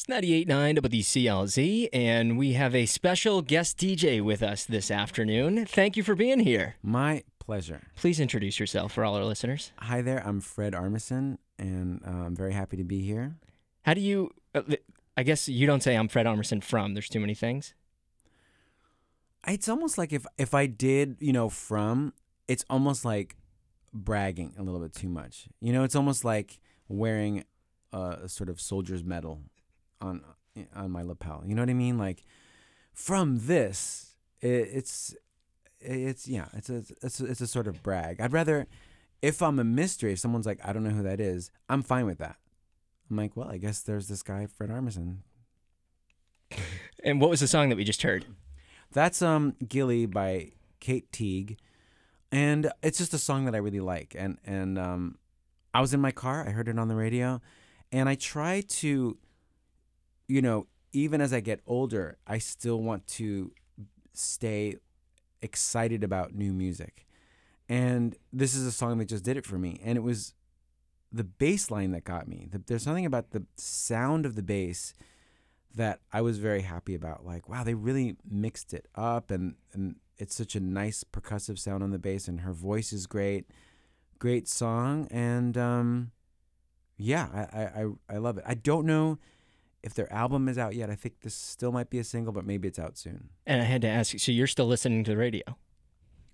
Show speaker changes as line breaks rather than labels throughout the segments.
It's 98.9 WCLZ, and we have a special guest DJ with us this afternoon. Thank you for being here.
My pleasure.
Please introduce yourself for all our listeners.
Hi there, I'm Fred Armisen, and uh, I'm very happy to be here.
How do you, uh, I guess you don't say I'm Fred Armisen from, there's too many things.
It's almost like if if I did, you know, from, it's almost like bragging a little bit too much. You know, it's almost like wearing a, a sort of soldier's medal on on my lapel. You know what I mean? Like from this, it, it's it's yeah, it's a it's a, it's a sort of brag. I'd rather if I'm a mystery, if someone's like, I don't know who that is, I'm fine with that. I'm like, well, I guess there's this guy, Fred Armisen.
And what was the song that we just heard?
That's um Gilly by Kate Teague, and it's just a song that I really like. And and um, I was in my car, I heard it on the radio, and I try to, you know, even as I get older, I still want to stay excited about new music. And this is a song that just did it for me, and it was the bass line that got me. The, there's something about the sound of the bass that I was very happy about. Like, wow, they really mixed it up, and and it's such a nice percussive sound on the bass, and her voice is great, great song, and um, yeah, I I I love it. I don't know if their album is out yet. I think this still might be a single, but maybe it's out soon.
And I had to ask you, so you're still listening to the radio?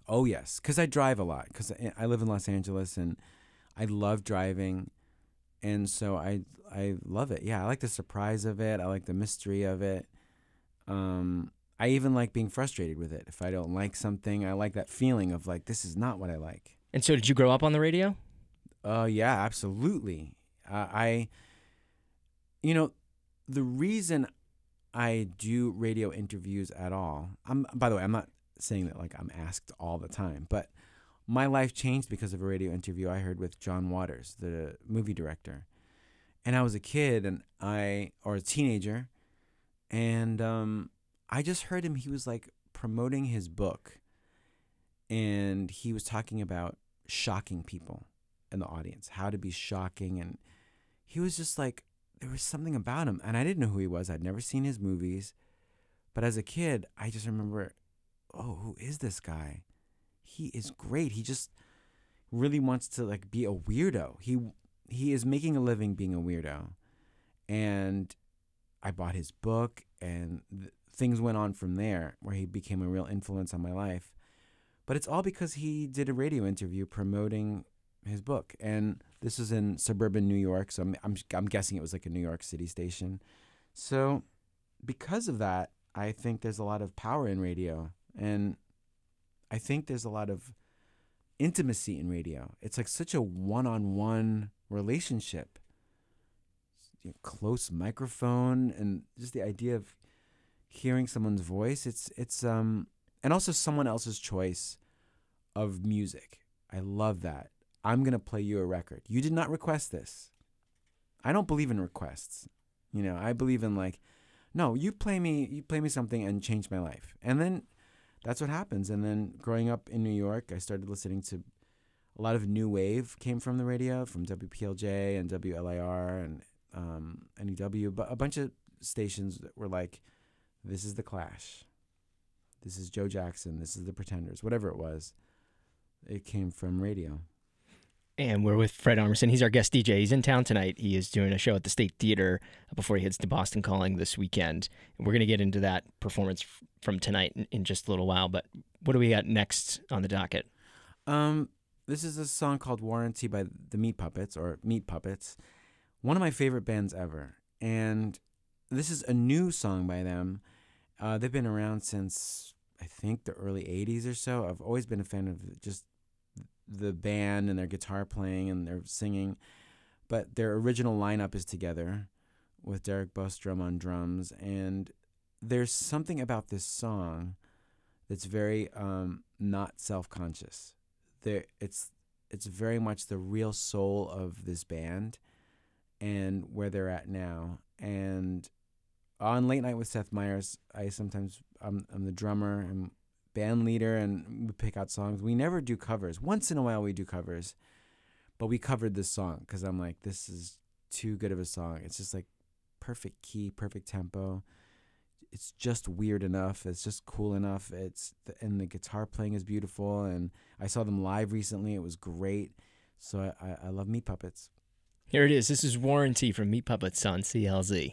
Oh yes, because I drive a lot. Because I live in Los Angeles, and I love driving and so I I love it. Yeah, I like the surprise of it. I like the mystery of it. Um, I even like being frustrated with it. If I don't like something, I like that feeling of like this is not what I like.
And so, did you grow up on the radio?
Oh uh, yeah, absolutely. Uh, I, you know, the reason I do radio interviews at all. I'm by the way, I'm not saying that like I'm asked all the time, but my life changed because of a radio interview I heard with John Waters, the movie director. And I was a kid and I or a teenager and um, I just heard him he was like promoting his book and he was talking about shocking people in the audience, how to be shocking and he was just like there was something about him and I didn't know who he was. I'd never seen his movies. But as a kid, I just remember, oh, who is this guy? he is great. He just really wants to like be a weirdo. He he is making a living being a weirdo. And I bought his book and th- things went on from there where he became a real influence on my life. But it's all because he did a radio interview promoting his book. And this was in suburban New York, so I'm I'm, I'm guessing it was like a New York City station. So because of that, I think there's a lot of power in radio and I think there's a lot of intimacy in radio. It's like such a one-on-one relationship. You know, close microphone and just the idea of hearing someone's voice. It's it's um and also someone else's choice of music. I love that. I'm going to play you a record. You did not request this. I don't believe in requests. You know, I believe in like no, you play me you play me something and change my life. And then that's what happens. And then growing up in New York, I started listening to a lot of new wave came from the radio, from WPLJ and WLIR and um, NEW, but a bunch of stations that were like, "This is the Clash, this is Joe Jackson, this is the Pretenders," whatever it was. It came from radio.
And we're with Fred Armisen. He's our guest DJ. He's in town tonight. He is doing a show at the State Theater before he heads to Boston Calling this weekend. We're going to get into that performance from tonight in, in, just a little while. But what do we got next on the docket?
Um, this is a song called Warranty by the Meat Puppets or Meat Puppets. One of my favorite bands ever. And this is a new song by them. Uh, they've been around since I think the early 80s or so. I've always been a fan of just the band and their guitar playing and their singing, but their original lineup is together with Derrick Bostrom on drums. And there's something about this song that's very um, not self-conscious. There, it's it's very much the real soul of this band and where they're at now. And on Late Night with Seth Meyers, I sometimes I'm, I'm the drummer and band leader and we pick out songs. We never do covers. Once in a while we do covers, but we covered this song because I'm like, this is too good of a song. It's just like perfect key, perfect tempo. It's just weird enough. It's just cool enough. It's and the guitar playing is beautiful. And I saw them live recently. It was great. So I, I love Meat Puppets.
Here it is. This is Warranty from Meat Puppets on CLZ.